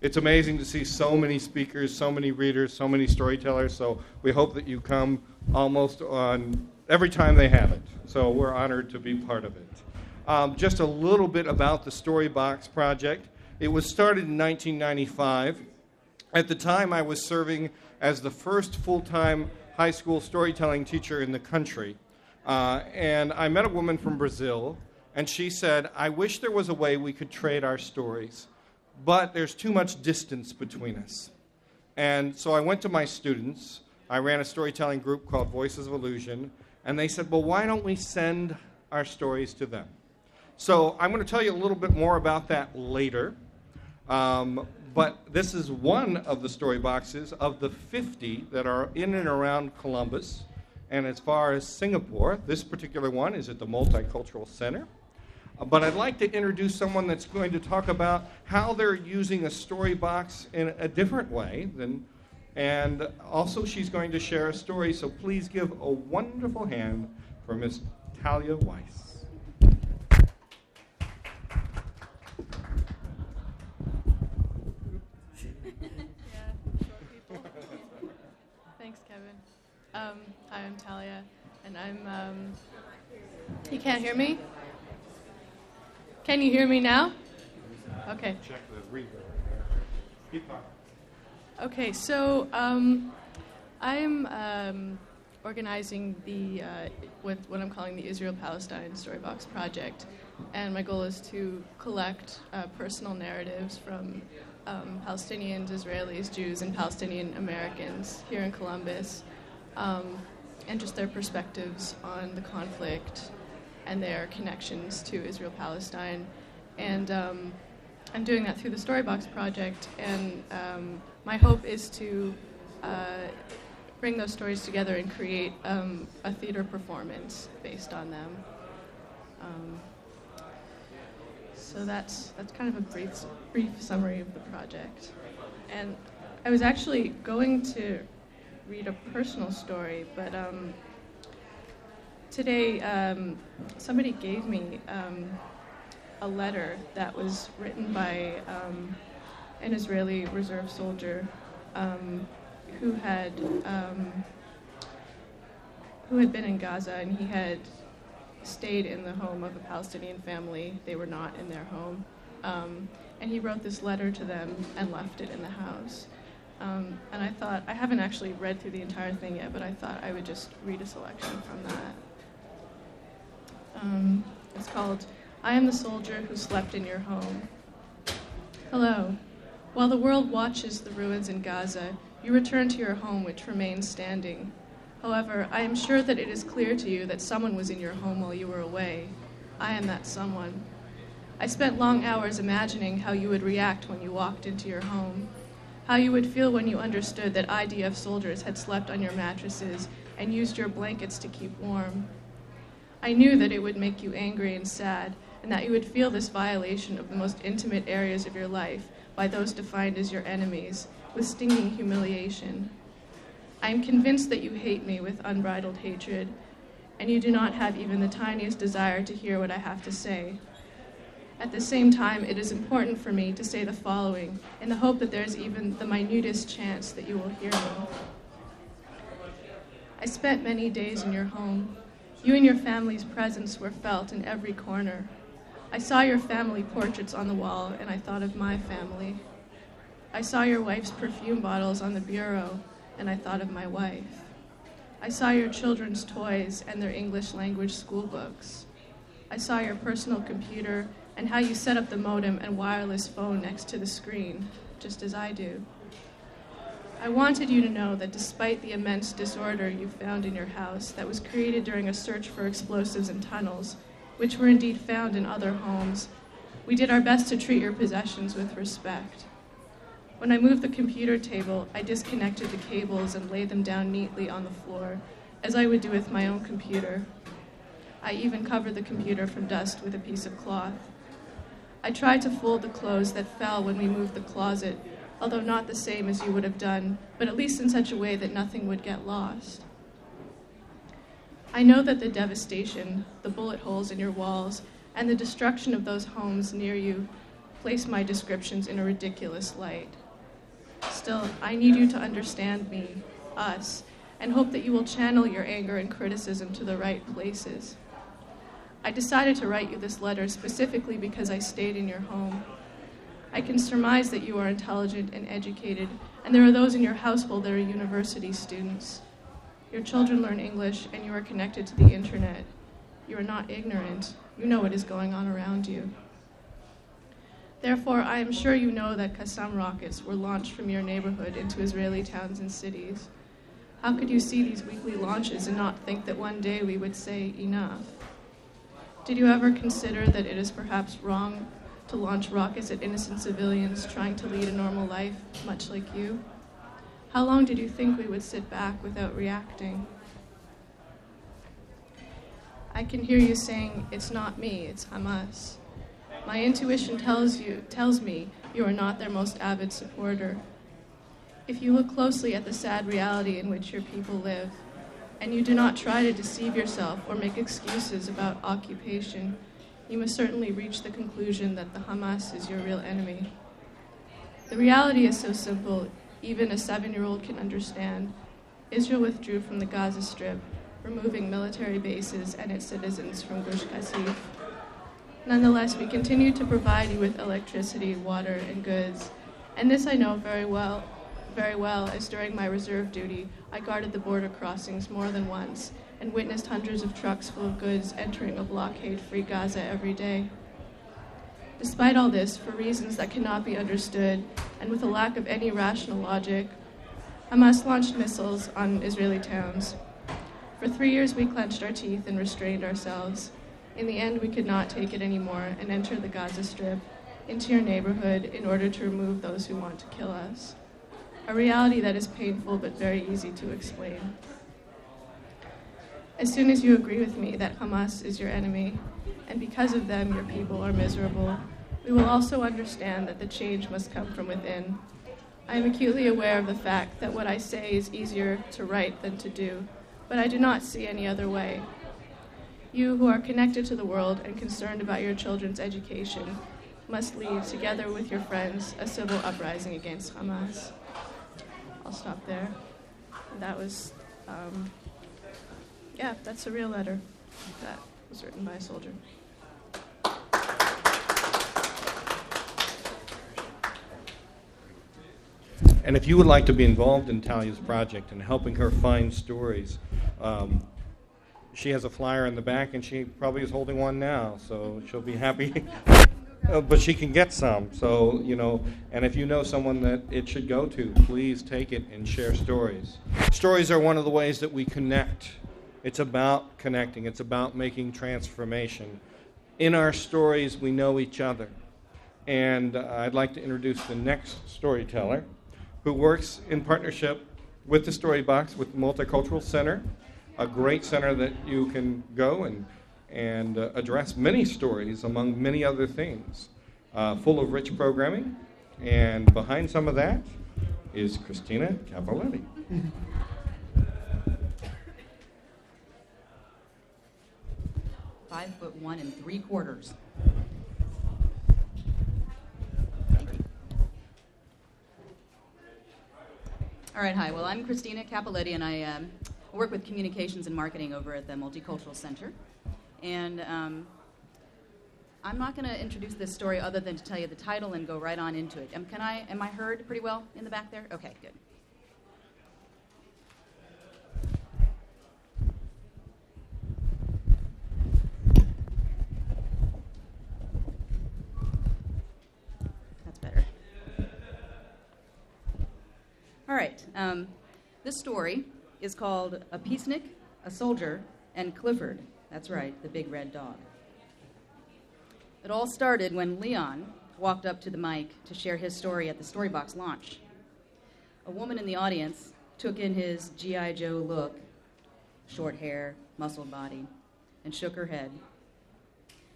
it's amazing to see so many speakers, so many readers, so many storytellers. So we hope that you come almost on every time they have it. So we're honored to be part of it. Um, just a little bit about the Storybox Project. It was started in 1995. At the time, I was serving as the first full time high school storytelling teacher in the country. Uh, and I met a woman from Brazil, and she said, I wish there was a way we could trade our stories but there's too much distance between us. And so I went to my students. I ran a storytelling group called Voices of Illusion, and they said, Well, why don't we send our stories to them? So I'm going to tell you a little bit more about that later. Um, but this is one of the story boxes of the 50 that are in and around Columbus. And as far as Singapore, this particular one is at the Multicultural Center. But I'd like to introduce someone that's going to talk about how they're using a story box in a different way than, and also she's going to share a story. So please give a wonderful hand for Miss Talia Weiss. Thanks, Kevin. Um, hi, I'm Talia, and I'm. Um, you can't hear me? Can you hear me now? Okay. Check the reverb. Keep. Okay, so um, I'm um, organizing the uh, what, what I'm calling the Israel Palestine Storybox Project, and my goal is to collect uh, personal narratives from um, Palestinians, Israelis, Jews, and Palestinian Americans here in Columbus, um, and just their perspectives on the conflict and their connections to Israel Palestine. And um, I'm doing that through the Storybox Project, and um, my hope is to uh, bring those stories together and create um, a theater performance based on them. Um, so that's that's kind of a brief brief summary of the project. And I was actually going to read a personal story, but um, today um, somebody gave me um, a letter that was written by um, an Israeli reserve soldier um, who had um, who had been in Gaza and he had stayed in the home of a Palestinian family. They were not in their home, um, and he wrote this letter to them and left it in the house. Um, and I thought, I haven't actually read through the entire thing yet, but I thought I would just read a selection from that. Um, it's called I Am the Soldier Who Slept in Your Home. Hello. While the world watches the ruins in Gaza, you return to your home, which remains standing. However, I am sure that it is clear to you that someone was in your home while you were away. I am that someone. I spent long hours imagining how you would react when you walked into your home, how you would feel when you understood that IDF soldiers had slept on your mattresses and used your blankets to keep warm. I knew that it would make you angry and sad, and that you would feel this violation of the most intimate areas of your life by those defined as your enemies, with stinging humiliation. I am convinced that you hate me with unbridled hatred, and you do not have even the tiniest desire to hear what I have to say. At the same time, it is important for me to say the following in the hope that there is even the minutest chance that you will hear me. I spent many days in your home, you and your family's presence were felt in every corner. I saw your family portraits on the wall, and I thought of my family. I saw your wife's perfume bottles on the bureau, and I thought of my wife. I saw your children's toys and their English language school books. I saw your personal computer and how you set up the modem and wireless phone next to the screen, just as I do. I wanted you to know that despite the immense disorder you found in your house that was created during a search for explosives in tunnels, which were indeed found in other homes, we did our best to treat your possessions with respect. When I moved the computer table, I disconnected the cables and laid them down neatly on the floor, as I would do with my own computer. I even covered the computer from dust with a piece of cloth. I tried to fold the clothes that fell when we moved the closet although not the same as you would have done, but at least in such a way that nothing would get lost. I know that the devastation, the bullet holes in your walls, and the destruction of those homes near you place my descriptions in a ridiculous light. Still, I need you to understand me, us, and hope that you will channel your anger and criticism to the right places. I decided to write you this letter specifically because I stayed in your home. I can surmise that you are intelligent and educated, and there are those in your household that are university students. Your children learn English, and you are connected to the internet. You are not ignorant. You know what is going on around you. Therefore, I am sure you know that Qassam rockets were launched from your neighborhood into Israeli towns and cities. How could you see these weekly launches and not think that one day we would say enough? Did you ever consider that it is perhaps wrong to launch rockets at innocent civilians trying to lead a normal life, much like you? How long did you think we would sit back without reacting? I can hear you saying, It's not me, it's Hamas. My intuition tells you tells me you are not their most avid supporter. If you look closely at the sad reality in which your people live, and you do not try to deceive yourself or make excuses about occupation, you must certainly reach the conclusion that the Hamas is your real enemy. The reality is so simple, even a seven year old can understand. Israel withdrew from the Gaza Strip, removing military bases and its citizens from Gush Katif. Nonetheless, we continue to provide you with electricity, water, and goods. And this I know very well, very well, as during my reserve duty, I guarded the border crossings more than once and witnessed hundreds of trucks full of goods entering a blockade free Gaza every day. Despite all this, for reasons that cannot be understood and with a lack of any rational logic, Hamas launched missiles on Israeli towns. For three years, we clenched our teeth and restrained ourselves. In the end, we could not take it anymore and entered the Gaza Strip into your neighborhood in order to remove those who want to kill us. A reality that is painful but very easy to explain. As soon as you agree with me that Hamas is your enemy, and because of them your people are miserable, we will also understand that the change must come from within. I am acutely aware of the fact that what I say is easier to write than to do, but I do not see any other way. You who are connected to the world and concerned about your children's education must lead, together with your friends, a civil uprising against Hamas. I'll stop there. That was, um, yeah, that's a real letter. That was written by a soldier. And if you would like to be involved in Talia's project and helping her find stories, um, she has a flyer in the back, and she probably is holding one now, so she'll be happy. Uh, but she can get some, so you know. And if you know someone that it should go to, please take it and share stories. Stories are one of the ways that we connect. It's about connecting. It's about making transformation. In our stories, we know each other. And uh, I'd like to introduce the next storyteller, who works in partnership with the Story Box, with the Multicultural Center a great center that you can go and, and uh, address many stories, among many other things, uh, full of rich programming. And behind some of that is Christina Capoletti. Five foot one and three quarters. All right, hi. Well, I'm Christina Capoletti, and I um, work with communications and marketing over at the Multicultural Center. And um, I'm not going to introduce this story other than to tell you the title and go right on into it. Um, can I? Am I heard pretty well in the back there? Okay, good. That's better. All right. Um, this story is called A Peacenik, a Soldier, and Clifford. That's right, the big red dog. It all started when Leon walked up to the mic to share his story at the Storybox launch. A woman in the audience took in his G.I. Joe look, short hair, muscled body, and shook her head.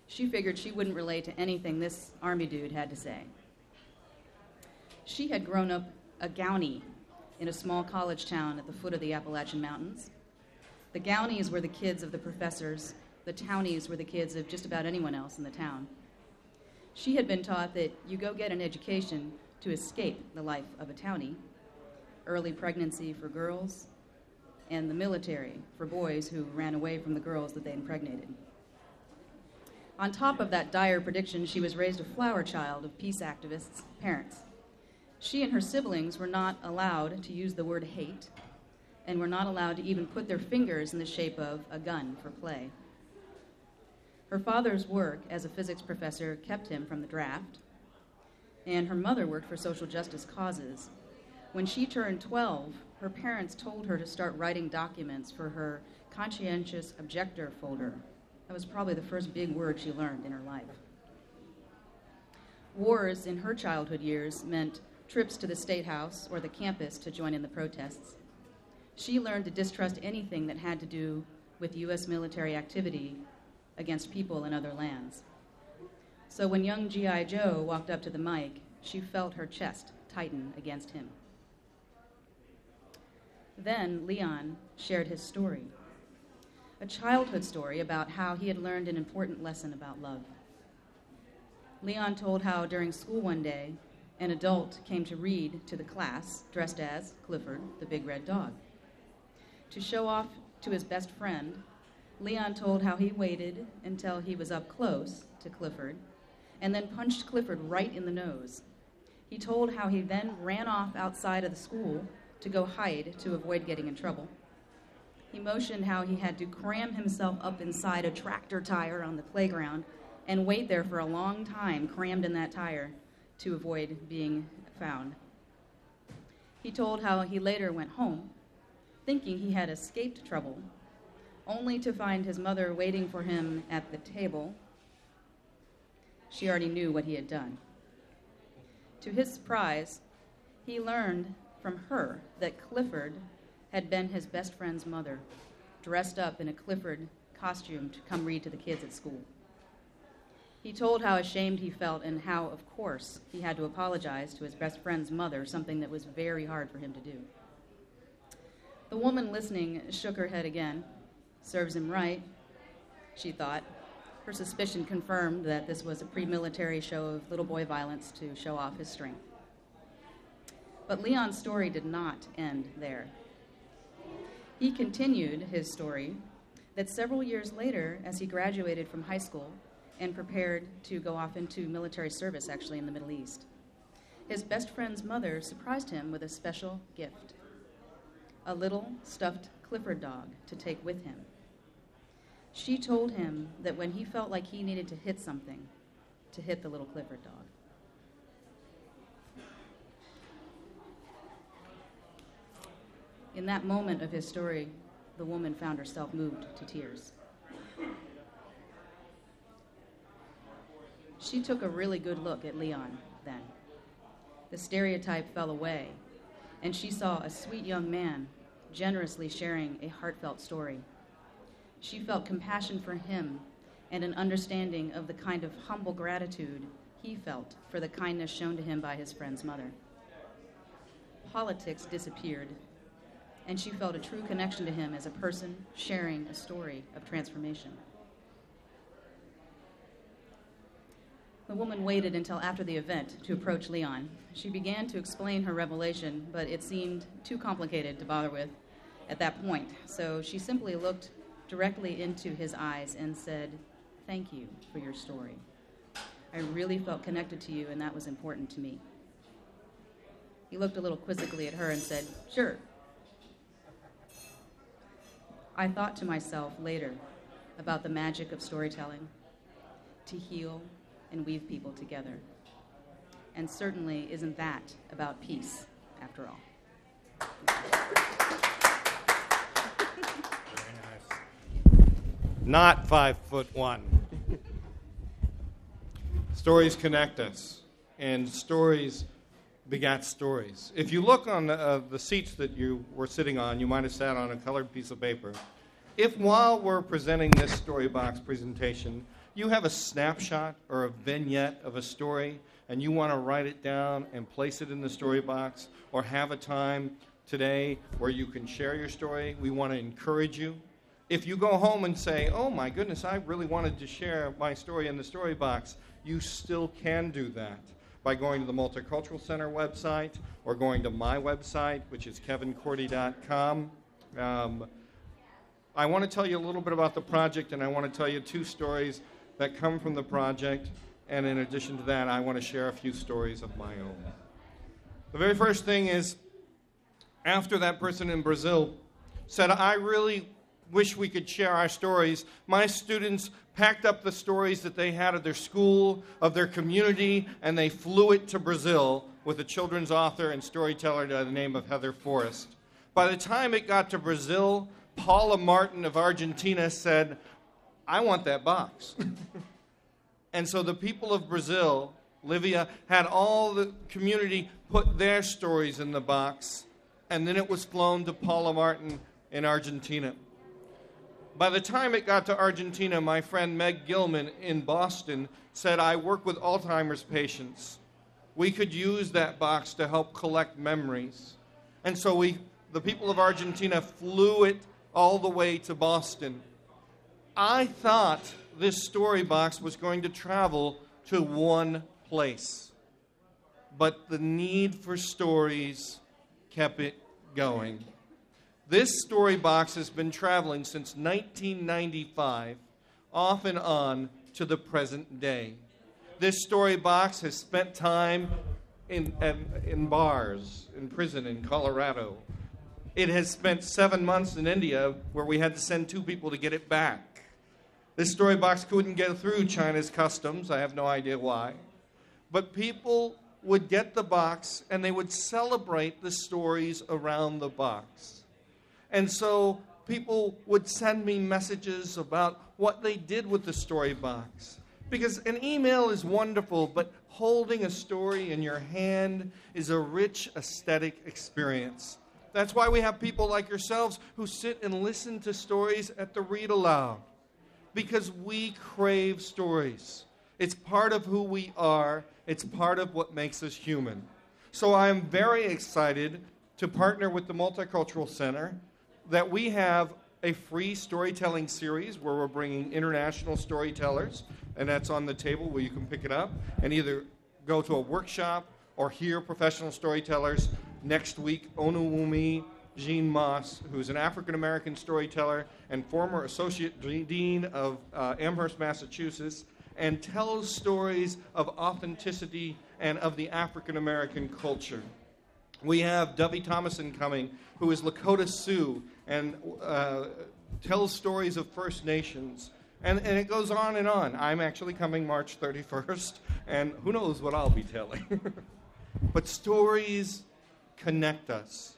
She figured she wouldn't relate to anything this army dude had to say. She had grown up a Gownie in a small college town at the foot of the Appalachian Mountains. The Gownies were the kids of the professors, the Townies were the kids of just about anyone else in the town. She had been taught that you go get an education to escape the life of a townie, early pregnancy for girls, and the military for boys who ran away from the girls that they impregnated. On top of that dire prediction, she was raised a flower child of peace activists' parents. She and her siblings were not allowed to use the word hate and were not allowed to even put their fingers in the shape of a gun for play. Her father's work as a physics professor kept him from the draft, and her mother worked for social justice causes. When she turned 12, her parents told her to start writing documents for her conscientious objector folder. That was probably the first big word she learned in her life. Wars in her childhood years meant trips to the State House or the campus to join in the protests. She learned to distrust anything that had to do with U.S. military activity against people in other lands. So when young G.I. Joe walked up to the mic, she felt her chest tighten against him. Then Leon shared his story a childhood story about how he had learned an important lesson about love. Leon told how during school one day, an adult came to read to the class dressed as Clifford, the big red dog. To show off to his best friend, Leon told how he waited until he was up close to Clifford and then punched Clifford right in the nose. He told how he then ran off outside of the school to go hide to avoid getting in trouble. He motioned how he had to cram himself up inside a tractor tire on the playground and wait there for a long time, crammed in that tire, to avoid being found. He told how he later went home, thinking he had escaped trouble, only to find his mother waiting for him at the table. She already knew what he had done. To his surprise, he learned from her that Clifford had been his best friend's mother, dressed up in a Clifford costume to come read to the kids at school. He told how ashamed he felt and how, of course, he had to apologize to his best friend's mother, something that was very hard for him to do. The woman listening shook her head again. Serves him right, she thought. Her suspicion confirmed that this was a pre military show of little boy violence to show off his strength. But Leon's story did not end there. He continued his story that several years later, as he graduated from high school and prepared to go off into military service, actually in the Middle East, his best friend's mother surprised him with a special gift a little stuffed Clifford dog to take with him. She told him that when he felt like he needed to hit something, to hit the little Clifford dog. In that moment of his story, the woman found herself moved to tears. She took a really good look at Leon then. The stereotype fell away, and she saw a sweet young man generously sharing a heartfelt story. She felt compassion for him and an understanding of the kind of humble gratitude he felt for the kindness shown to him by his friend's mother. Politics disappeared and she felt a true connection to him as a person sharing a story of transformation. The woman waited until after the event to approach Leon. She began to explain her revelation, but it seemed too complicated to bother with at that point. So she simply looked directly into his eyes and said, Thank you for your story. I really felt connected to you, and that was important to me. He looked a little quizzically at her and said, Sure, I thought to myself later about the magic of storytelling to heal and weave people together. And certainly, isn't that about peace, after all? Nice. Not five foot one. stories connect us, and stories begat stories. If you look on uh, the seats that you were sitting on, you might have sat on a colored piece of paper. If while we're presenting this story box presentation, you have a snapshot or a vignette of a story and you want to write it down and place it in the story box or have a time today where you can share your story, we want to encourage you. If you go home and say, oh my goodness, I really wanted to share my story in the story box, you still can do that by going to the Multicultural Center website or going to my website, which is kevincordi.com. Um, I want to tell you a little bit about the project, and I want to tell you two stories that come from the project. And in addition to that, I want to share a few stories of my own. The very first thing is after that person in Brazil said, I really wish we could share our stories, my students packed up the stories that they had of their school, of their community, and they flew it to Brazil with a children's author and storyteller by the name of Heather Forest. By the time it got to Brazil, Paula Martin of Argentina said, I want that box. and so the people of Brazil, Livia, had all the community put their stories in the box, and then it was flown to Paula Martin in Argentina. By the time it got to Argentina, my friend Meg Gilman in Boston said, I work with Alzheimer's patients. We could use that box to help collect memories. And so we, the people of Argentina flew it all the way to Boston. I thought this story box was going to travel to one place. But the need for stories kept it going. This story box has been traveling since 1995, off and on to the present day. This story box has spent time in, in, in bars, in prison in Colorado. It has spent seven months in India where we had to send two people to get it back. This story box couldn't get through China's customs. I have no idea why. But people would get the box and they would celebrate the stories around the box. And so people would send me messages about what they did with the story box. Because an email is wonderful, but holding a story in your hand is a rich aesthetic experience. That's why we have people like yourselves who sit and listen to stories at the read aloud. Because we crave stories. It's part of who we are, it's part of what makes us human. So I am very excited to partner with the Multicultural Center that we have a free storytelling series where we're bringing international storytellers, and that's on the table where you can pick it up and either go to a workshop or hear professional storytellers. Next week, Onawumi Jean Moss, who's an African American storyteller and former associate dean of uh, Amherst, Massachusetts, and tells stories of authenticity and of the African American culture. We have Dovie Thomason coming, who is Lakota Sioux and uh, tells stories of First Nations. And, and it goes on and on. I'm actually coming March 31st, and who knows what I'll be telling. but stories connect us.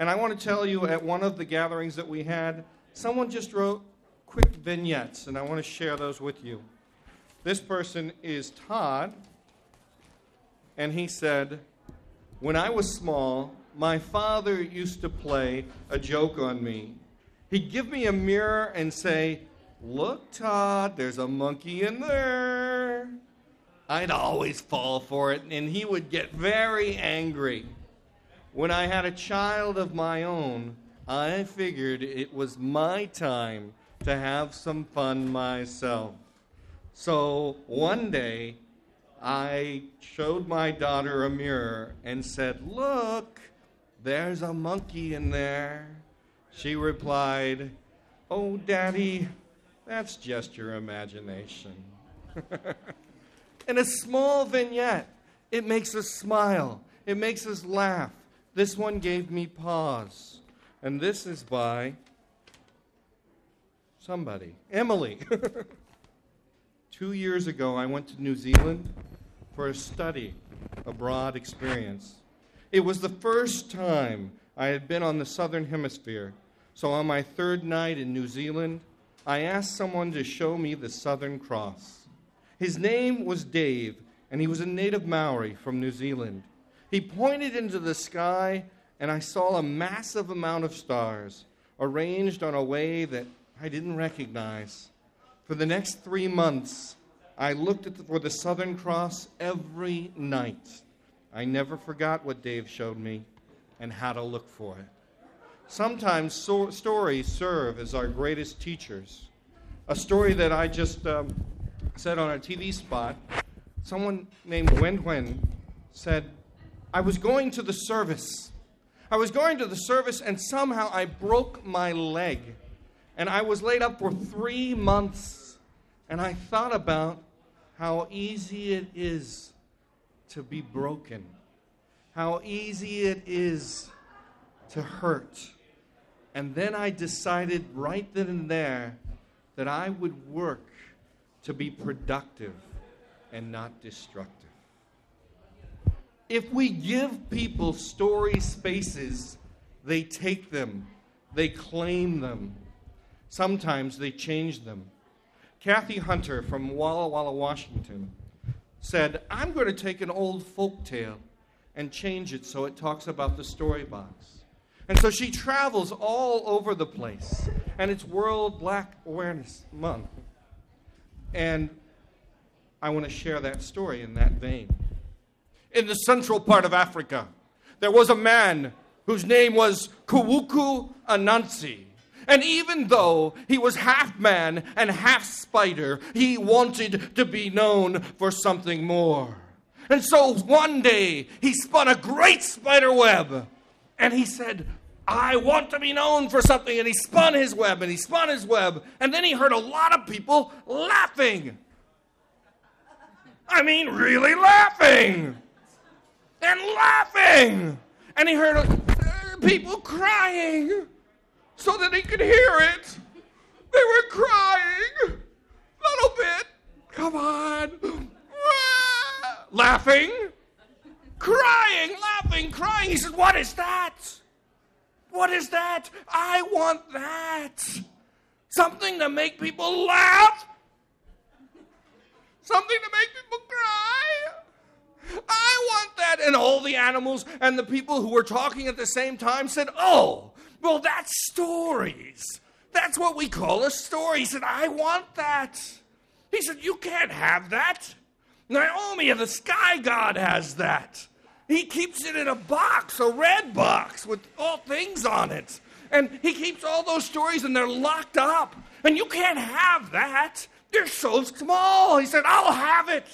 And I want to tell you at one of the gatherings that we had, someone just wrote quick vignettes, and I want to share those with you. This person is Todd, and he said, When I was small, my father used to play a joke on me. He'd give me a mirror and say, Look, Todd, there's a monkey in there. I'd always fall for it, and he would get very angry. When I had a child of my own, I figured it was my time to have some fun myself. So one day, I showed my daughter a mirror and said, Look, there's a monkey in there. She replied, Oh, Daddy, that's just your imagination. In a small vignette, it makes us smile, it makes us laugh. This one gave me pause. And this is by somebody, Emily. Two years ago, I went to New Zealand for a study abroad experience. It was the first time I had been on the southern hemisphere. So on my third night in New Zealand, I asked someone to show me the Southern Cross. His name was Dave, and he was a native Maori from New Zealand. He pointed into the sky, and I saw a massive amount of stars arranged on a way that I didn't recognize. For the next three months, I looked the, for the Southern Cross every night. I never forgot what Dave showed me and how to look for it. Sometimes so- stories serve as our greatest teachers. A story that I just um, said on a TV spot someone named Wen Wen said, I was going to the service. I was going to the service and somehow I broke my leg. And I was laid up for three months. And I thought about how easy it is to be broken, how easy it is to hurt. And then I decided right then and there that I would work to be productive and not destructive. If we give people story spaces, they take them, they claim them. Sometimes they change them. Kathy Hunter from Walla Walla, Washington said, I'm going to take an old folk tale and change it so it talks about the story box. And so she travels all over the place. And it's World Black Awareness Month. And I want to share that story in that vein. In the central part of Africa, there was a man whose name was Kwaku Anansi. And even though he was half man and half spider, he wanted to be known for something more. And so one day he spun a great spider web and he said, I want to be known for something. And he spun his web and he spun his web. And then he heard a lot of people laughing. I mean, really laughing. And laughing. And he heard people crying so that he could hear it. They were crying. Little bit. Come on. laughing. Crying, laughing, crying. He said, What is that? What is that? I want that. Something to make people laugh. Something to make people cry. I want that. And all the animals and the people who were talking at the same time said, Oh, well, that's stories. That's what we call a story. He said, I want that. He said, You can't have that. Nyame, the sky god, has that. He keeps it in a box, a red box with all things on it. And he keeps all those stories and they're locked up. And you can't have that. They're so small. He said, I'll have it.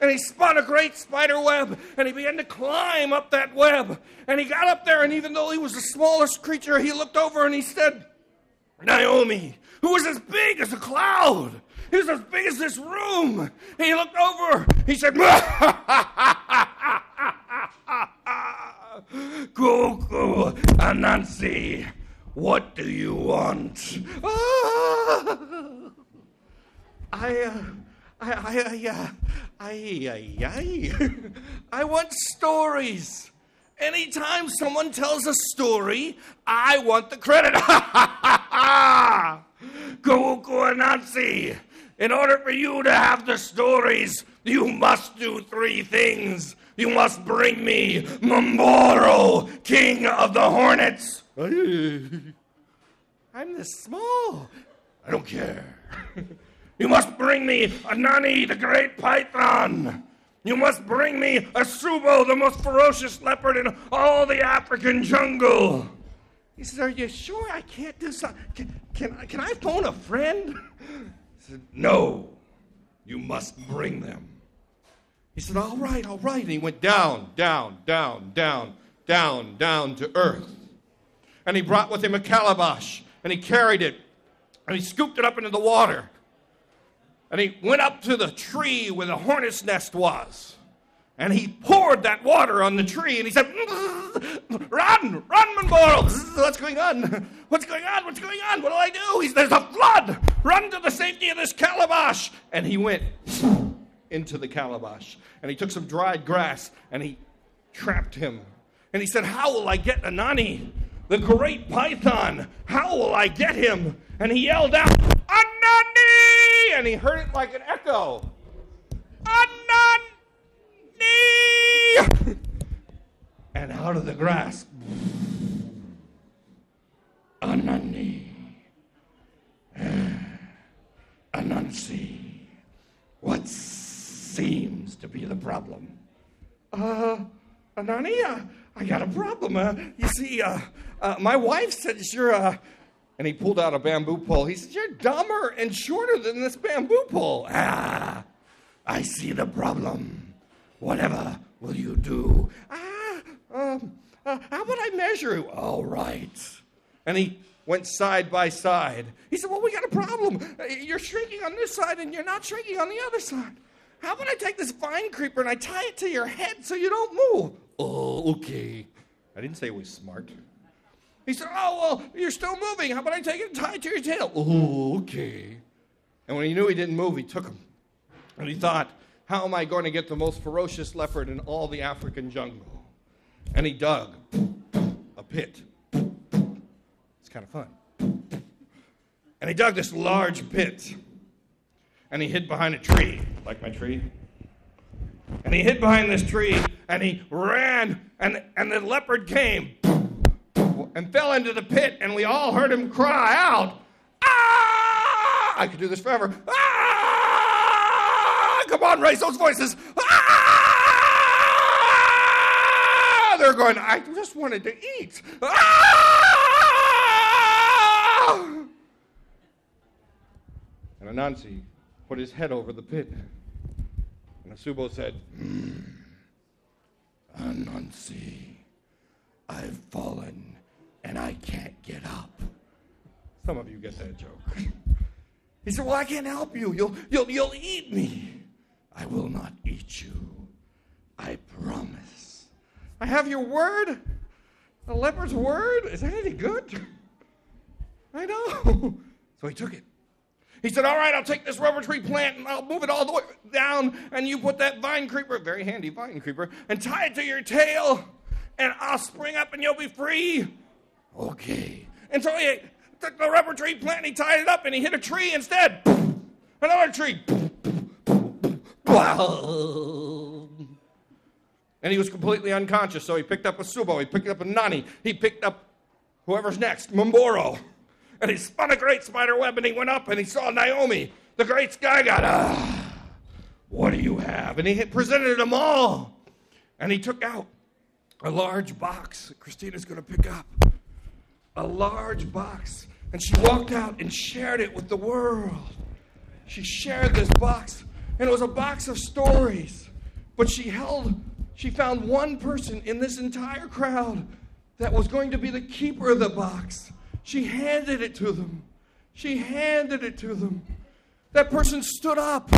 And he spun a great spider web and he began to climb up that web. And he got up there, and even though he was the smallest creature, he looked over and he said, Nyame, who was as big as a cloud, he was as big as this room. And he looked over, he said, Kwaku Anansi, what do you want? Ah, I, uh, I, I, uh, I, I, I, I want stories. Anytime someone tells a story, I want the credit. Kwaku Anansi, in order for you to have the stories, you must do three things. You must bring me Mamboro, king of the hornets. I'm this small. I don't care. you must bring me Anani, the great python. You must bring me Asubo, the most ferocious leopard in all the African jungle. He says, Are you sure I can't do something? Can, can, can I phone a friend? He said, No, you must bring them. He said, All right, all right. And he went down, down, down, down, down, down to earth. And he brought with him a calabash and he carried it and he scooped it up into the water. And he went up to the tree where the hornet's nest was. And he poured that water on the tree and he said, mm, Run, run, Mamboro. What's going on? What's going on? What's going on? What do I do? He said, There's a flood. Run to the safety of this calabash. And he went into the calabash. And he took some dried grass and he trapped him. And he said, How will I get Anani, the great python? How will I get him? And he yelled out, Anani! And he heard it like an echo. Anani! and out of the grass, Anani, Anansi. What seems to be the problem? Uh, Anani, uh, I got a problem. Uh, you see, uh, uh, my wife says you're, uh, and he pulled out a bamboo pole. He said, You're dumber and shorter than this bamboo pole. Ah. I see the problem. Whatever will you do? Ah, um, uh, how about I measure you? All right. And he went side by side. He said, Well, we got a problem. You're shrinking on this side and you're not shrinking on the other side. How about I take this vine creeper and I tie it to your head so you don't move? Oh, okay. I didn't say it was smart. He said, Oh, well, you're still moving. How about I take it and tie it to your tail? Okay. And when he knew he didn't move, he took him. And he thought, How am I going to get the most ferocious leopard in all the African jungle? And he dug a pit. It's kind of fun. And he dug this large pit. And he hid behind a tree, like my tree. And he hid behind this tree and he ran, and, and the leopard came and fell into the pit, and we all heard him cry out, Ah! I could do this forever. Ah! Come on, raise those voices. Ah! They're going, I just wanted to eat. Ah! And Anansi put his head over the pit. And Asubo said, mm, Anansi, I've fallen and I can't get up. Some of you get that joke. He said, Well, I can't help you. You'll, you'll, you'll eat me. I will not eat you. I promise. I have your word. The leopard's word? Is that any good? I know. So he took it. He said, All right, I'll take this rubber tree plant and I'll move it all the way down, and you put that vine creeper, very handy vine creeper, and tie it to your tail, and I'll spring up and you'll be free. Okay. And so he took the rubber tree plant and he tied it up and he hit a tree instead. Another tree. And he was completely unconscious, so he picked up a Subo, he picked up a Nani, he picked up whoever's next, Mamboro. And he spun a great spider web and he went up and he saw Nyame, the great sky god. Ah, what do you have? And he presented them all. And he took out a large box that Christina's going to pick up. A large box. And she walked out and shared it with the world. She shared this box, and it was a box of stories. But she held, she found one person in this entire crowd that was going to be the keeper of the box. She handed it to them. She handed it to them. That person stood up,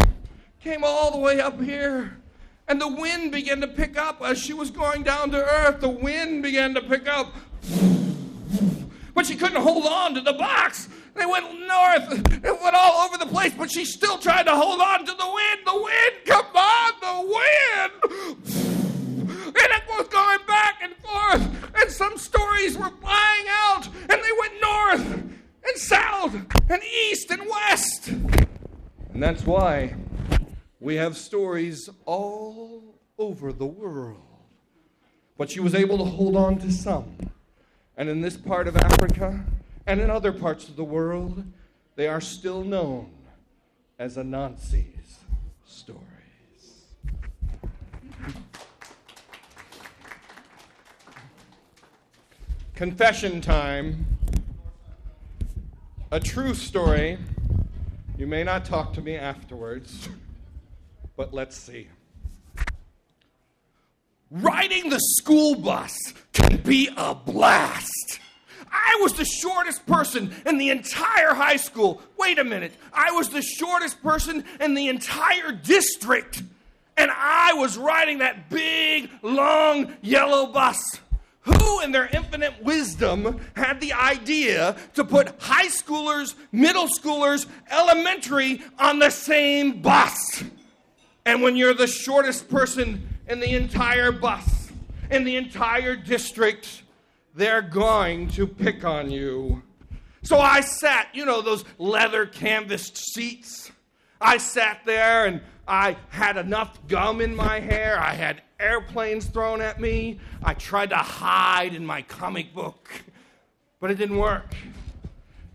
came all the way up here, and the wind began to pick up as she was going down to earth. The wind began to pick up. But she couldn't hold on to the box. They went north. It went all over the place, but she still tried to hold on to the wind. The wind, come on, the wind. And it was going back and forth. And some stories were flying out, and they went north and south and east and west. And that's why we have stories all over the world. But she was able to hold on to some. And in this part of Africa and in other parts of the world, they are still known as Anansi's stories. Confession time. A true story. You may not talk to me afterwards, but let's see. Riding the school bus can be a blast. I was the shortest person in the entire high school. Wait a minute. I was the shortest person in the entire district. And I was riding that big, long, yellow bus. Who, in their infinite wisdom, had the idea to put high schoolers, middle schoolers, elementary on the same bus? And when you're the shortest person in the entire bus, in the entire district, they're going to pick on you. So I sat, you know, those leather canvased seats. I sat there and I had enough gum in my hair. I had airplanes thrown at me. I tried to hide in my comic book, but it didn't work.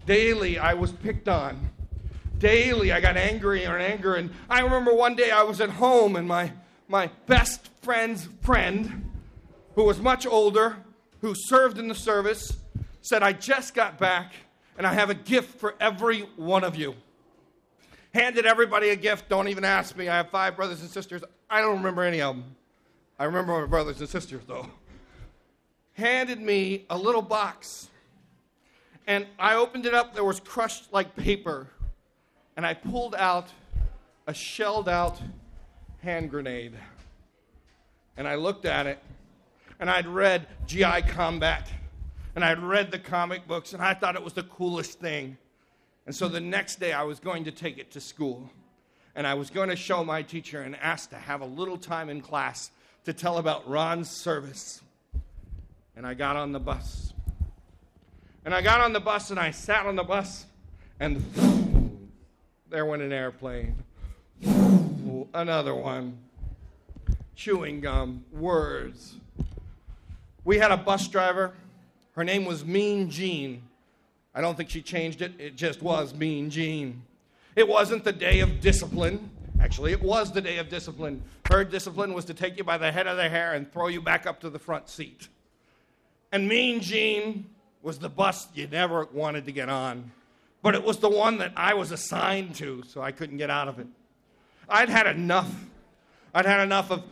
Daily, I was picked on. Daily, I got angrier and angrier. And I remember one day I was at home, and my, my best friend's friend, who was much older, who served in the service, said, I just got back, and I have a gift for every one of you. handed everybody a gift. Don't even ask me. I have five brothers and sisters. I don't remember any of them. I remember my brothers and sisters, though. Handed me a little box. And I opened it up. There was crushed like paper. And I pulled out a shelled out hand grenade. And I looked at it. And I'd read GI Combat. And I'd read the comic books. And I thought it was the coolest thing. And so the next day, I was going to take it to school. And I was going to show my teacher and ask to have a little time in class to tell about Ron's service. And I got on the bus. And I got on the bus and I sat on the bus, and there went an airplane. Another one. Chewing gum, words. We had a bus driver. Her name was Mean Jean. I don't think she changed it, it just was Mean Jean. It wasn't the day of discipline. Actually, it was the day of discipline. Her discipline was to take you by the head of the hair and throw you back up to the front seat. And Mean Jean was the bus you never wanted to get on. But it was the one that I was assigned to, so I couldn't get out of it. I'd had enough. I'd had enough of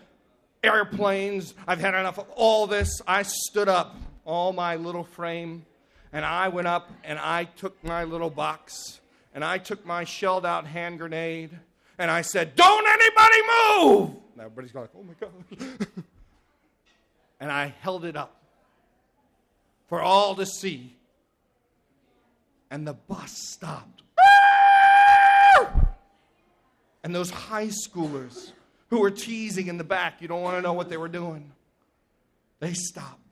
airplanes. I've had enough of all this. I stood up, all my little frame, and I went up and I took my little box and I took my shelled out hand grenade and I said, Don't anybody move! And everybody's going, Oh my God. and I held it up for all to see. And the bus stopped. And those high schoolers who were teasing in the back, you don't want to know what they were doing, they stopped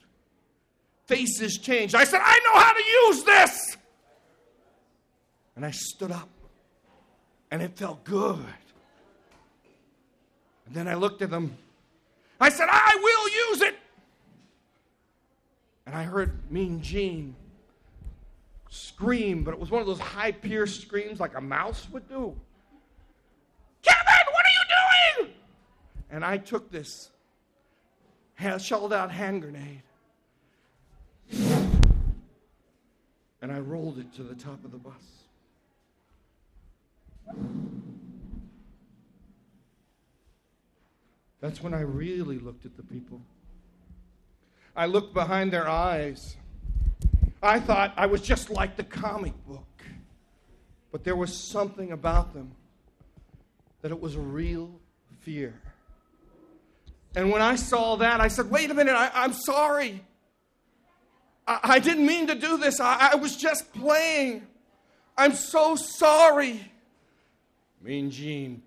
faces changed. I said, I know how to use this. And I stood up, and it felt good. And then I looked at them. I said, I will use it. And I heard Mean Jean scream, but it was one of those high pierced screams like a mouse would do. Kevin, what are you doing? And I took this shelled out hand grenade and I rolled it to the top of the bus. That's when I really looked at the people. I looked behind their eyes. I thought I was just like the comic book. But there was something about them that it was a real fear. And when I saw that, I said, wait a minute, I, am sorry. I, I didn't mean to do this. I, I was just playing. I'm so sorry. Mean Jean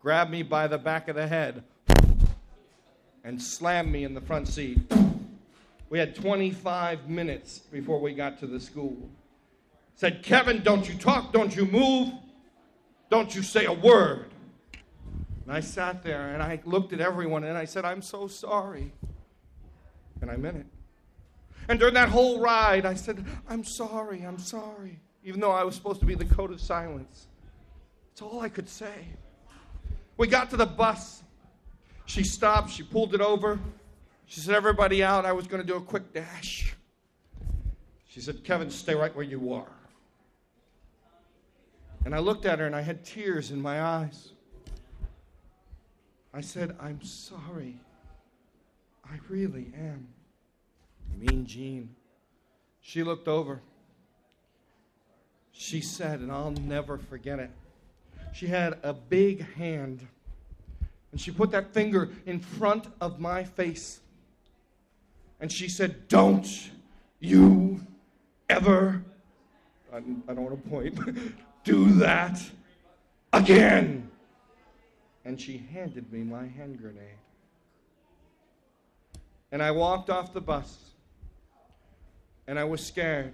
grabbed me by the back of the head and slammed me in the front seat. We had 25 minutes before we got to the school. Said, Kevin, don't you talk, don't you move, don't you say a word. And I sat there and I looked at everyone and I said, I'm so sorry. And I meant it. And during that whole ride, I said, I'm sorry, I'm sorry. Even though I was supposed to be the code of silence. It's all I could say. We got to the bus. She stopped, she pulled it over. She said, Everybody out. I was going to do a quick dash. She said, Kevin, stay right where you are. And I looked at her and I had tears in my eyes. I said, I'm sorry. I really am. Mean Jean. She looked over. She said, and I'll never forget it. She had a big hand, and she put that finger in front of my face. And she said, Don't you ever, I, I don't want to point, do that again. And she handed me my hand grenade. And I walked off the bus. And I was scared.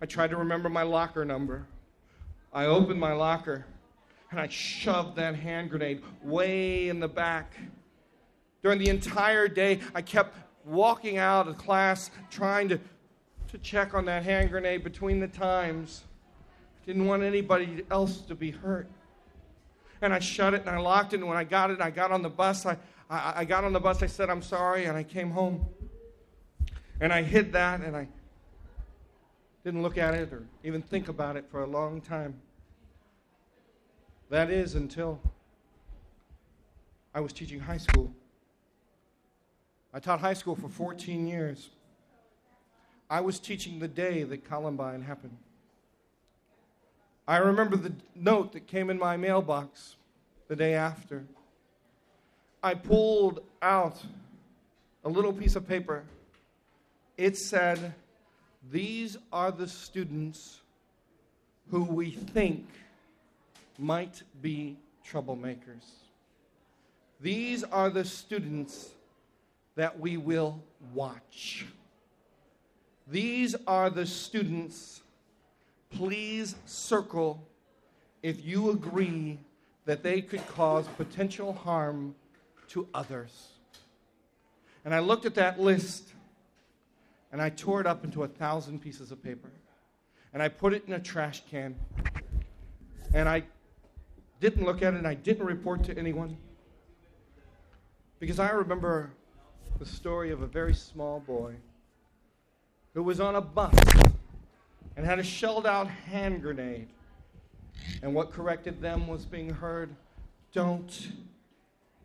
I tried to remember my locker number. I opened my locker and I shoved that hand grenade way in the back. During the entire day, I kept walking out of class trying to, to check on that hand grenade between the times. Didn't want anybody else to be hurt. And I shut it and I locked it. And when I got it, I got on the bus. I, I, I got on the bus, I said, I'm sorry, and I came home. And I hid that, and I didn't look at it or even think about it for a long time. That is until I was teaching high school. I taught high school for 14 years. I was teaching the day that Columbine happened. I remember the note that came in my mailbox the day after. I pulled out a little piece of paper. It said, These are the students who we think might be troublemakers. These are the students that we will watch. These are the students. Please circle if you agree that they could cause potential harm to others. And I looked at that list and I tore it up into a thousand pieces of paper. And I put it in a trash can. And I didn't look at it and I didn't report to anyone. Because I remember the story of a very small boy who was on a bus and had a shelled out hand grenade. And what corrected them was being heard don't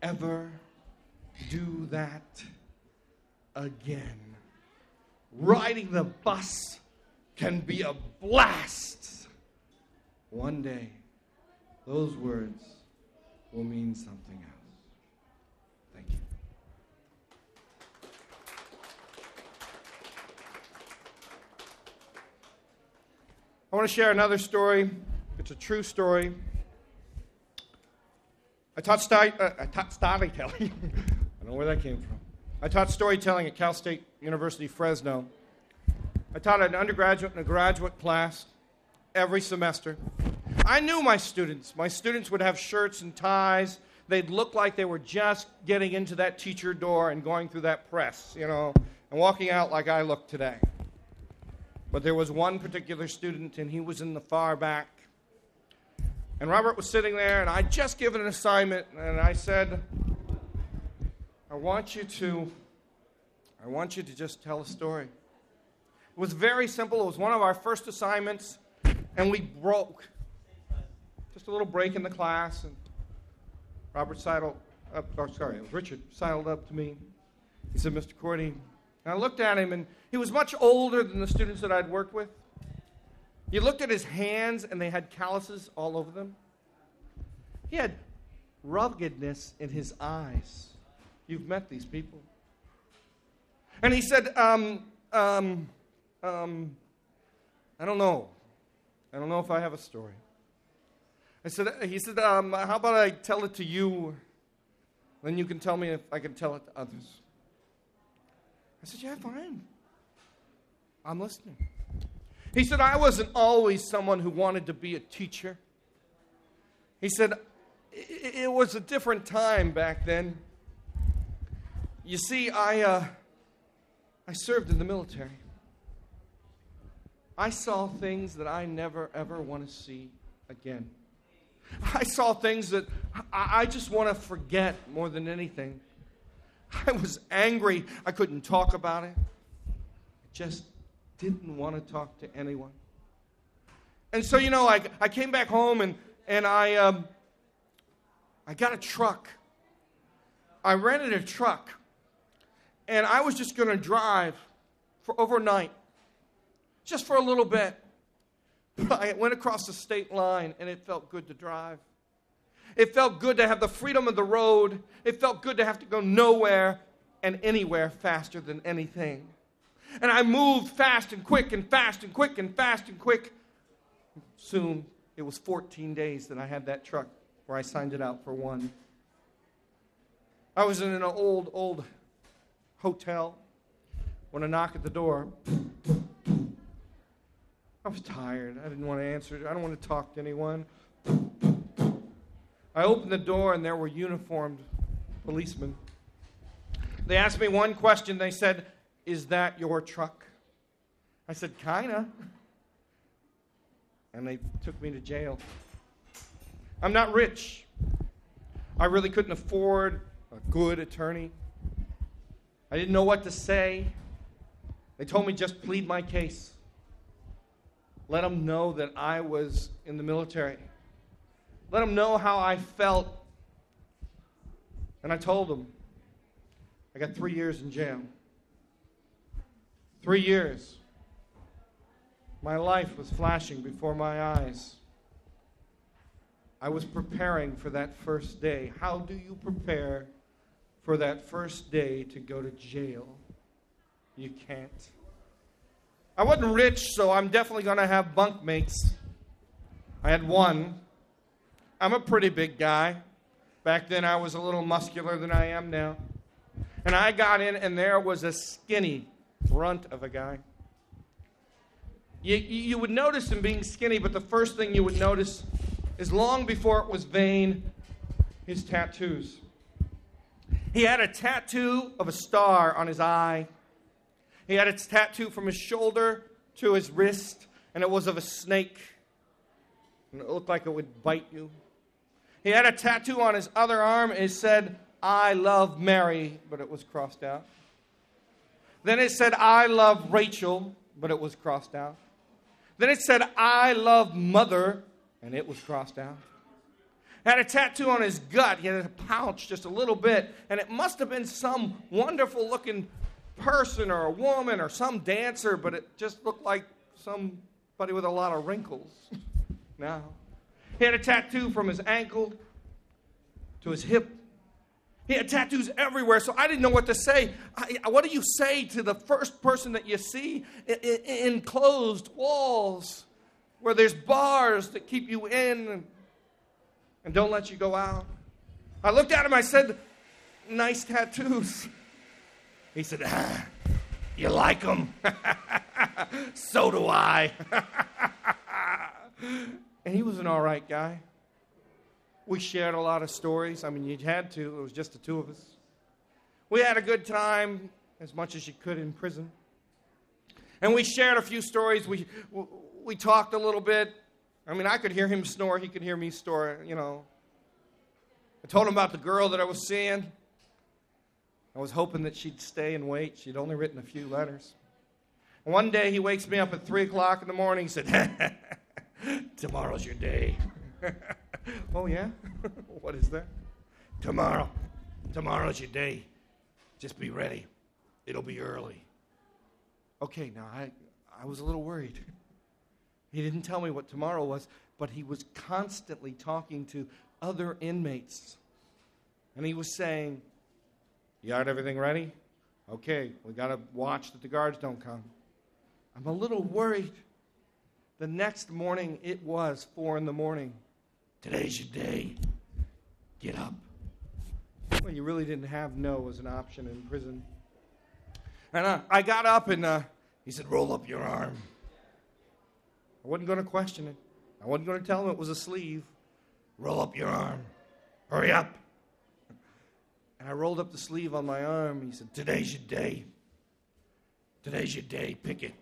ever do that again. Riding the bus can be a blast. One day, those words will mean something else. Thank you. I want to share another story. It's a true story. I taught, sti- uh, I taught storytelling. I don't know where that came from. I taught storytelling at Cal State University Fresno. I taught an undergraduate and a graduate class every semester. I knew my students. My students would have shirts and ties. They'd look like they were just getting into that teacher door and going through that press, you know, and walking out like I look today. But there was one particular student, and he was in the far back. And Robert was sitting there, and I'd just given an assignment, and I said, I want you to, I want you to just tell a story. It was very simple. It was one of our first assignments, and we broke. Just a little break in the class, and Robert sidled up, or sorry, Richard, sidled up to me. He said, Mr. Cordi, and I looked at him, and he was much older than the students that I'd worked with. You looked at his hands, and they had calluses all over them. He had ruggedness in his eyes. You've met these people. And he said, um, um, um, I don't know. I don't know if I have a story. I said, he said, um, how about I tell it to you, then you can tell me if I can tell it to others. I said, Yeah, fine. I'm listening. He said, I wasn't always someone who wanted to be a teacher. He said, It was a different time back then. You see, I, uh, I served in the military. I saw things that I never, ever want to see again. I saw things that I just want to forget more than anything. I was angry. I couldn't talk about it. I just didn't want to talk to anyone. And so, you know, I, I came back home and, and I, um, I got a truck. I rented a truck. And I was just going to drive for overnight, just for a little bit. But I went across the state line and it felt good to drive. It felt good to have the freedom of the road. It felt good to have to go nowhere and anywhere faster than anything. And I moved fast and quick and fast and quick and fast and quick. Soon, it was 14 days that I had that truck where I signed it out for one. I was in an old, old hotel when a knock at the door. I was tired. I didn't want to answer. I don't want to talk to anyone. I opened the door and there were uniformed policemen. They asked me one question. They said, Is that your truck? I said, Kinda. And they took me to jail. I'm not rich. I really couldn't afford a good attorney. I didn't know what to say. They told me just plead my case. let them know that I was in the military. Let them know how I felt. And I told them, I got three years in jail. Three years. My life was flashing before my eyes. I was preparing for that first day. How do you prepare for that first day to go to jail? You can't. I wasn't rich, so I'm definitely going to have bunkmates. I had one. I'm a pretty big guy. Back then, I was a little muscular than I am now. And I got in, and there was a skinny runt of a guy. You, you would notice him being skinny, but the first thing you would notice is long before it was vain, his tattoos. He had a tattoo of a star on his eye. He had a tattoo from his shoulder to his wrist, and it was of a snake. And it looked like it would bite you. He had a tattoo on his other arm. and It said, I love Mary, but it was crossed out. Then it said, I love Rachel, but it was crossed out. Then it said, I love Mother, and it was crossed out. Had a tattoo on his gut. He had a pouch just a little bit, and it must have been some wonderful looking person or a woman or some dancer, but it just looked like somebody with a lot of wrinkles now. He had a tattoo from his ankle to his hip. He had tattoos everywhere, so I didn't know what to say. I, what do you say to the first person that you see in, in, in closed walls where there's bars that keep you in and, don't let you go out? I looked at him, I said, Nice tattoos. He said, ah, You like them? so do I. and he was an all right guy. We shared a lot of stories. I mean, you had to, it was just the two of us. We had a good time, as much as you could in prison. And we shared a few stories. We, we talked a little bit. I mean, I could hear him snore, he could hear me snore, you know. I told him about the girl that I was seeing. I was hoping that she'd stay and wait. She'd only written a few letters. And one day he wakes me up at 3 o'clock in the morning. He said, Tomorrow's your day. oh, yeah? what is that? Tomorrow. Tomorrow's your day. Just be ready. It'll be early. Okay, now I, I was a little worried. He didn't tell me what tomorrow was, but he was constantly talking to other inmates. And he was saying, you got everything ready? Okay, we got to watch that the guards don't come. I'm a little worried. The next morning, it was four in the morning. Today's your day. Get up. Well, you really didn't have no as an option in prison. And uh, I got up and uh, he said, Roll up your arm. I wasn't going to question it. I wasn't going to tell him it was a sleeve. Roll up your arm. Hurry up. And I rolled up the sleeve on my arm. He said, Today's your day. Today's your day. Pick it.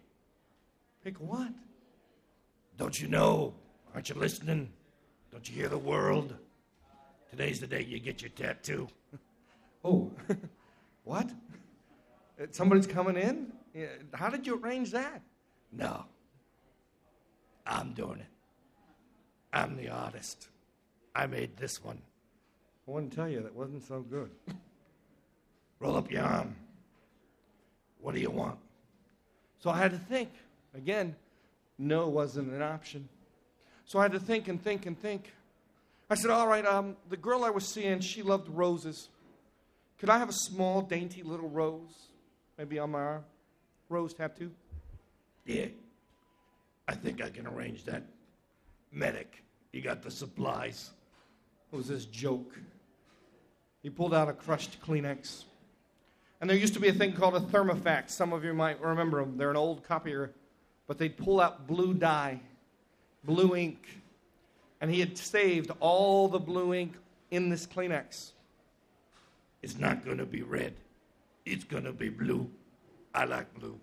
Pick what? Don't you know? Aren't you listening? Don't you hear the world? Today's the day you get your tattoo. oh, what? Uh, somebody's coming in? How did you arrange that? No. I'm doing it. I'm the artist. I made this one. I want to tell you that wasn't so good. Roll up your arm. What do you want? So I had to think. Again, no wasn't an option. So I had to think and think and think. I said, All right, um, the girl I was seeing, she loved roses. Could I have a small, dainty little rose, maybe on my arm? Rose tattoo? Yeah. I think I can arrange that. Medic, you got the supplies. It was this joke. He pulled out a crushed Kleenex. And there used to be a thing called a thermofax. Some of you might remember them. They're an old copier, but they'd pull out blue dye, blue ink. And he had saved all the blue ink in this Kleenex. It's not going to be red, it's going to be blue. I like blue.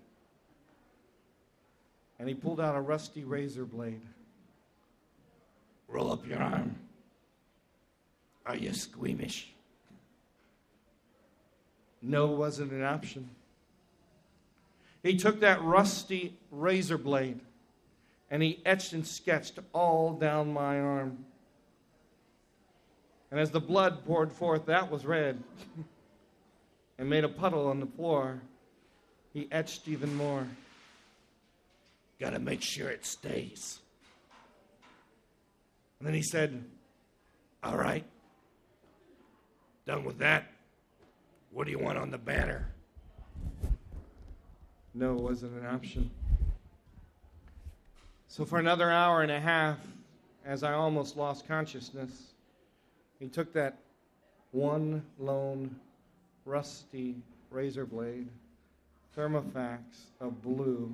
And he pulled out a rusty razor blade. Roll up your arm. Are you squeamish? No wasn't an option. He took that rusty razor blade and he etched and sketched all down my arm. And as the blood poured forth, that was red, and made a puddle on the floor. He etched even more. Gotta make sure it stays. And then he said, All right, done with that. What do you want on the banner? No it wasn't an option. So, for another hour and a half, as I almost lost consciousness, he took that one lone rusty razor blade, Thermofax of blue.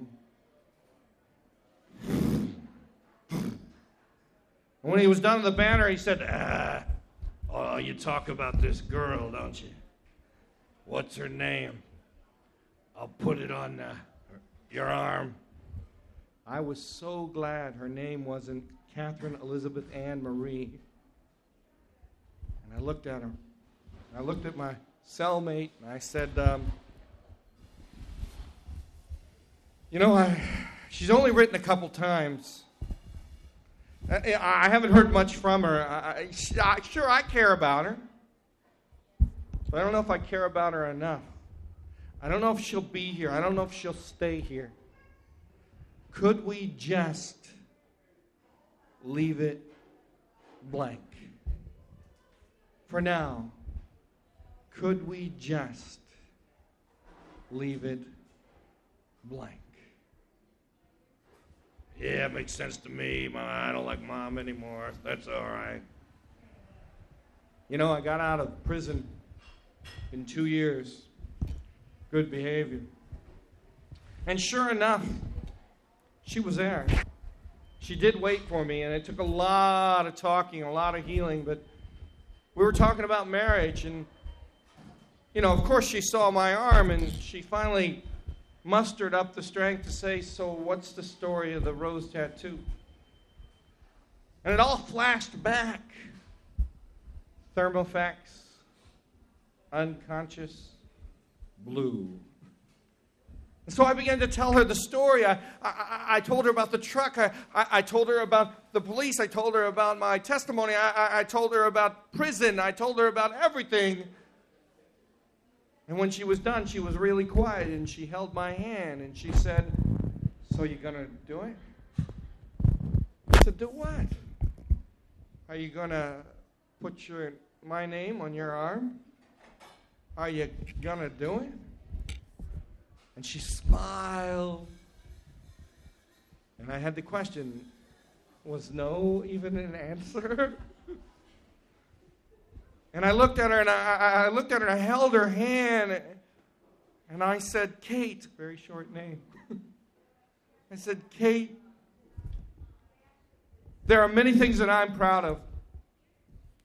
And when he was done with the banner, he said, Ah, oh, you talk about this girl, don't you? What's her name? I'll put it on uh, your arm. I was so glad her name wasn't Catherine Elizabeth Ann Marie. And I looked at her. I looked at my cellmate and I said, um, You know, I, she's only written a couple times. I, I haven't heard much from her. I, I, sure, I care about her. But I don't know if I care about her enough. I don't know if she'll be here. I don't know if she'll stay here. Could we just leave it blank? For now, could we just leave it blank? Yeah, it makes sense to me. I don't like mom anymore. That's all right. You know, I got out of prison in two years. Good behavior. And sure enough, she was there. She did wait for me, and it took a lot of talking, a lot of healing, but we were talking about marriage, and, you know, of course, she saw my arm, and she finally mustered up the strength to say, So, what's the story of the rose tattoo? And it all flashed back. Thermofax, unconscious, blue. And so I began to tell her the story. I, I, I told her about the truck. I, I, told her about the police. I told her about my testimony. I, I told her about prison. I told her about everything. And when she was done, she was really quiet and she held my hand and she said, So you're going to do it? I said, Do what? Are you going to put your, my name on your arm? Are you going to do it? And she smiled. And I had the question was no even an answer? and I looked at her and I, I looked at her and I held her hand and I said, Kate, very short name. I said, Kate, there are many things that I'm proud of.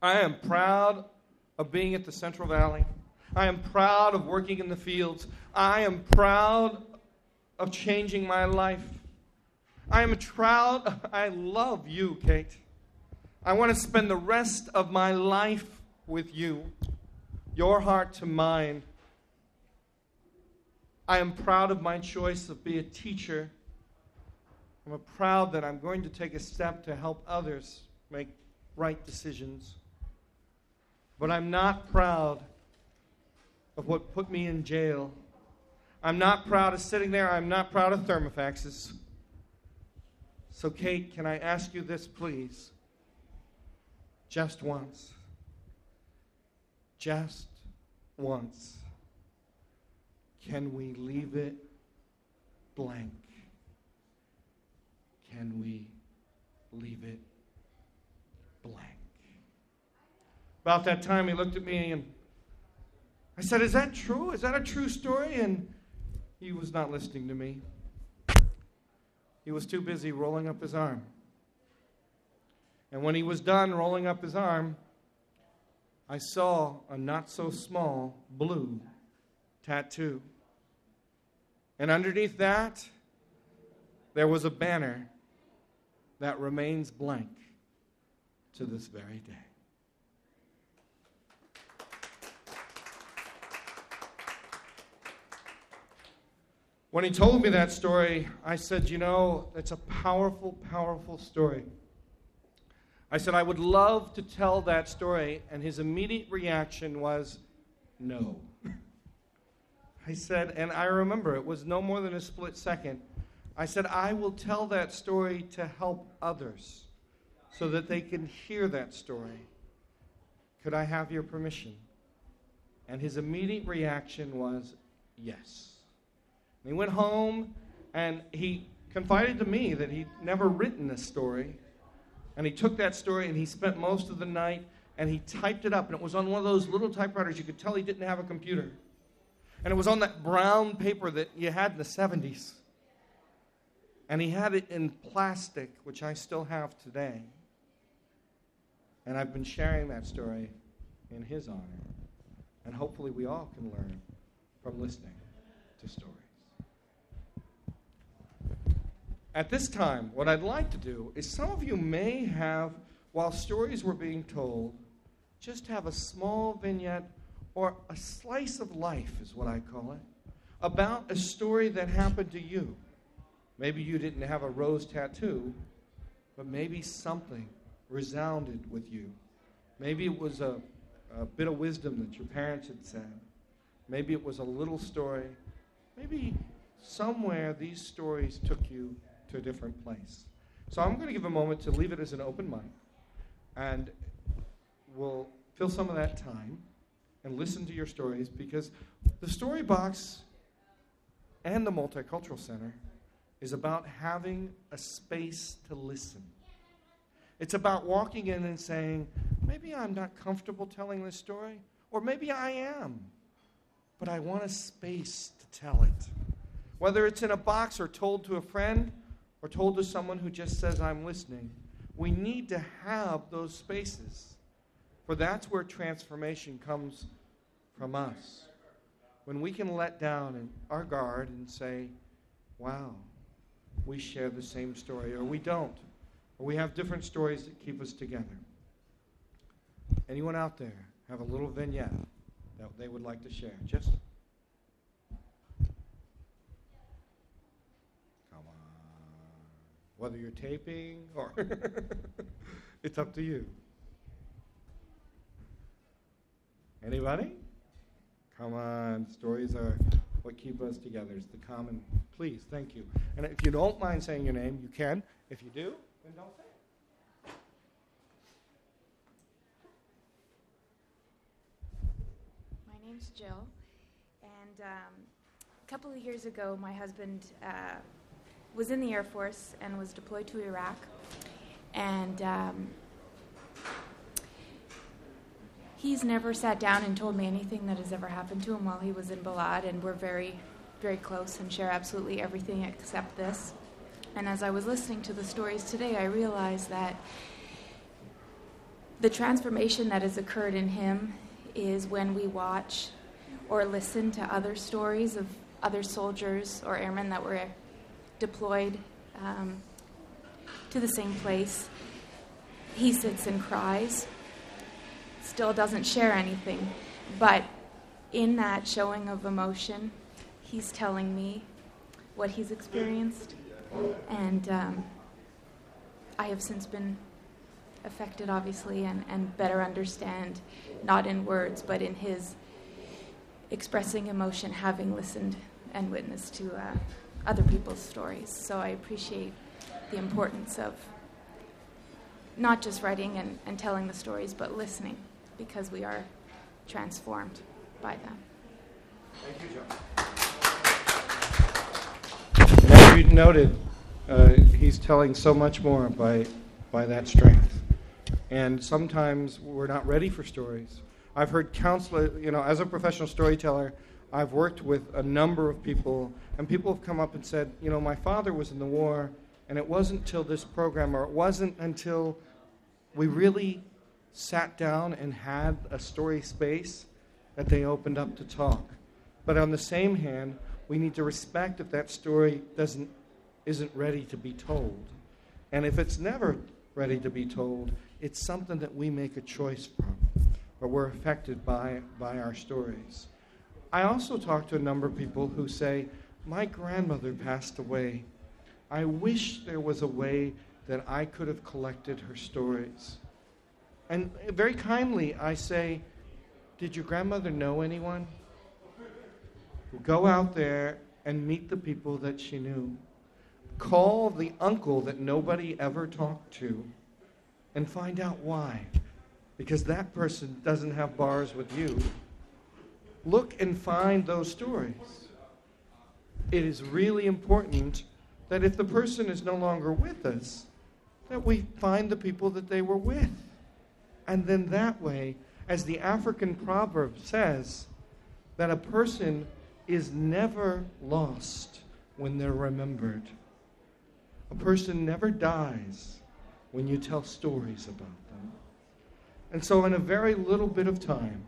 I am proud of being at the Central Valley. I am proud of working in the fields. I am proud of changing my life. I am proud. I love you, Kate. I want to spend the rest of my life with you, your heart to mine. I am proud of my choice of being a teacher. I'm proud that I'm going to take a step to help others make right decisions. But I'm not proud of what put me in jail. I'm not proud of sitting there. I'm not proud of thermofaxes. So, Kate, can I ask you this, please? Just once. Just once. Can we leave it blank? Can we leave it blank? About that time, he looked at me and I said, Is that true? Is that a true story? And he was not listening to me. He was too busy rolling up his arm. And when he was done rolling up his arm, I saw a not so small blue tattoo. And underneath that, there was a banner that remains blank to this very day. When he told me that story, I said, You know, it's a powerful, powerful story. I said, I would love to tell that story. And his immediate reaction was, No. I said, and I remember it was no more than a split second. I said, I will tell that story to help others so that they can hear that story. Could I have your permission? And his immediate reaction was, Yes. And he went home and he confided to me that he'd never written this story. And he took that story and he spent most of the night and he typed it up. And it was on one of those little typewriters. You could tell he didn't have a computer. And it was on that brown paper that you had in the 70s. And he had it in plastic, which I still have today. And I've been sharing that story in his honor. And hopefully, we all can learn from listening to stories. At this time, what I'd like to do is some of you may have, while stories were being told, just have a small vignette or a slice of life, is what I call it, about a story that happened to you. Maybe you didn't have a rose tattoo, but maybe something resounded with you. Maybe it was a, a bit of wisdom that your parents had said. Maybe it was a little story. Maybe somewhere these stories took you to a different place. So I'm going to give a moment to leave it as an open mic, and we'll fill some of that time and listen to your stories because the Story Box and the Multicultural Center is about having a space to listen. It's about walking in and saying, maybe I'm not comfortable telling this story, or maybe I am, but I want a space to tell it. Whether it's in a box or told to a friend, or told to someone who just says, I'm listening, we need to have those spaces. For that's where transformation comes from us. When we can let down our guard and say, wow, we share the same story, or we don't, or we have different stories that keep us together. Anyone out there have a little vignette that they would like to share? Just whether you're taping or it's up to you. Anybody? Come on, stories are what keep us together. It's the common. Please, thank you. And if you don't mind saying your name, you can. If you do, then don't say it. My name's Jill, and um, a couple of years ago, my husband uh, was in the Air Force and was deployed to Iraq. And um, he's never sat down and told me anything that has ever happened to him while he was in Balad, and we're very, very close and share absolutely everything except this. And as I was listening to the stories today, I realized that the transformation that has occurred in him is when we watch or listen to other stories of other soldiers or airmen that were deployed um, to the same place. He sits and cries, still doesn't share anything, but in that showing of emotion, he's telling me what he's experienced, and um, I have since been affected, obviously, and, and better understand, not in words, but in his expressing emotion, having listened and witnessed to. Uh, other people's stories. So I appreciate the importance of not just writing and, and telling the stories, but listening, because we are transformed by them. Thank you, John. As you noted, uh, he's telling so much more by, by that strength. And sometimes we're not ready for stories. I've heard counselors, you know, as a professional storyteller, I've worked with a number of people, and people have come up and said, you know, my father was in the war, and it wasn't until this program, or it wasn't until we really sat down and had a story space that they opened up to talk. But on the same hand, we need to respect if that story doesn't, isn't ready to be told. And if it's never ready to be told, it's something that we make a choice from, or we're affected by, by our stories. I also talk to a number of people who say, My grandmother passed away. I wish there was a way that I could have collected her stories. And very kindly, I say, Did your grandmother know anyone? Go out there and meet the people that she knew. Call the uncle that nobody ever talked to and find out why. Because that person doesn't have bars with you. Look and find those stories. It is really important that if the person is no longer with us, that we find the people that they were with. And then that way, as the African proverb says, that a person is never lost when they're remembered. A person never dies when you tell stories about them. And so, in a very little bit of time,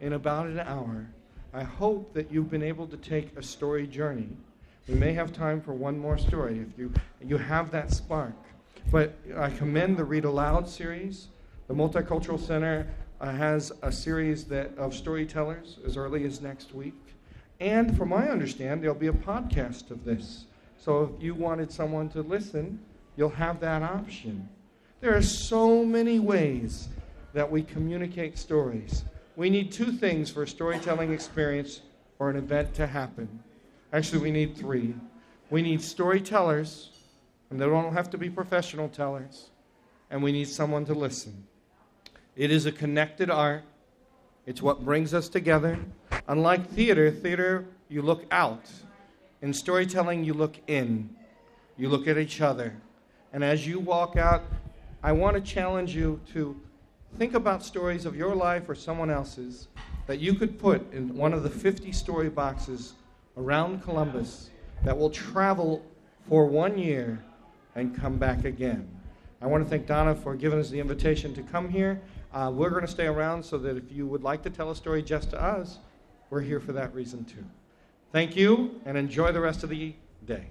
in about an hour, I hope that you've been able to take a story journey. We may have time for one more story if you, you have that spark. But I commend the Read Aloud series. The Multicultural Center uh, has a series that, of storytellers as early as next week. And from my understanding, there'll be a podcast of this. So if you wanted someone to listen, you'll have that option. There are so many ways that we communicate stories. We need two things for a storytelling experience or an event to happen. Actually, we need three. We need storytellers, and they don't have to be professional tellers, and we need someone to listen. It is a connected art, it's what brings us together. Unlike theater, theater, you look out. In storytelling, you look in. You look at each other. And as you walk out, I want to challenge you to think about stories of your life or someone else's that you could put in one of the 50 story boxes around Columbus that will travel for one year and come back again. I want to thank Donna for giving us the invitation to come here. Uh, we're going to stay around so that if you would like to tell a story just to us, we're here for that reason too. Thank you and enjoy the rest of the day.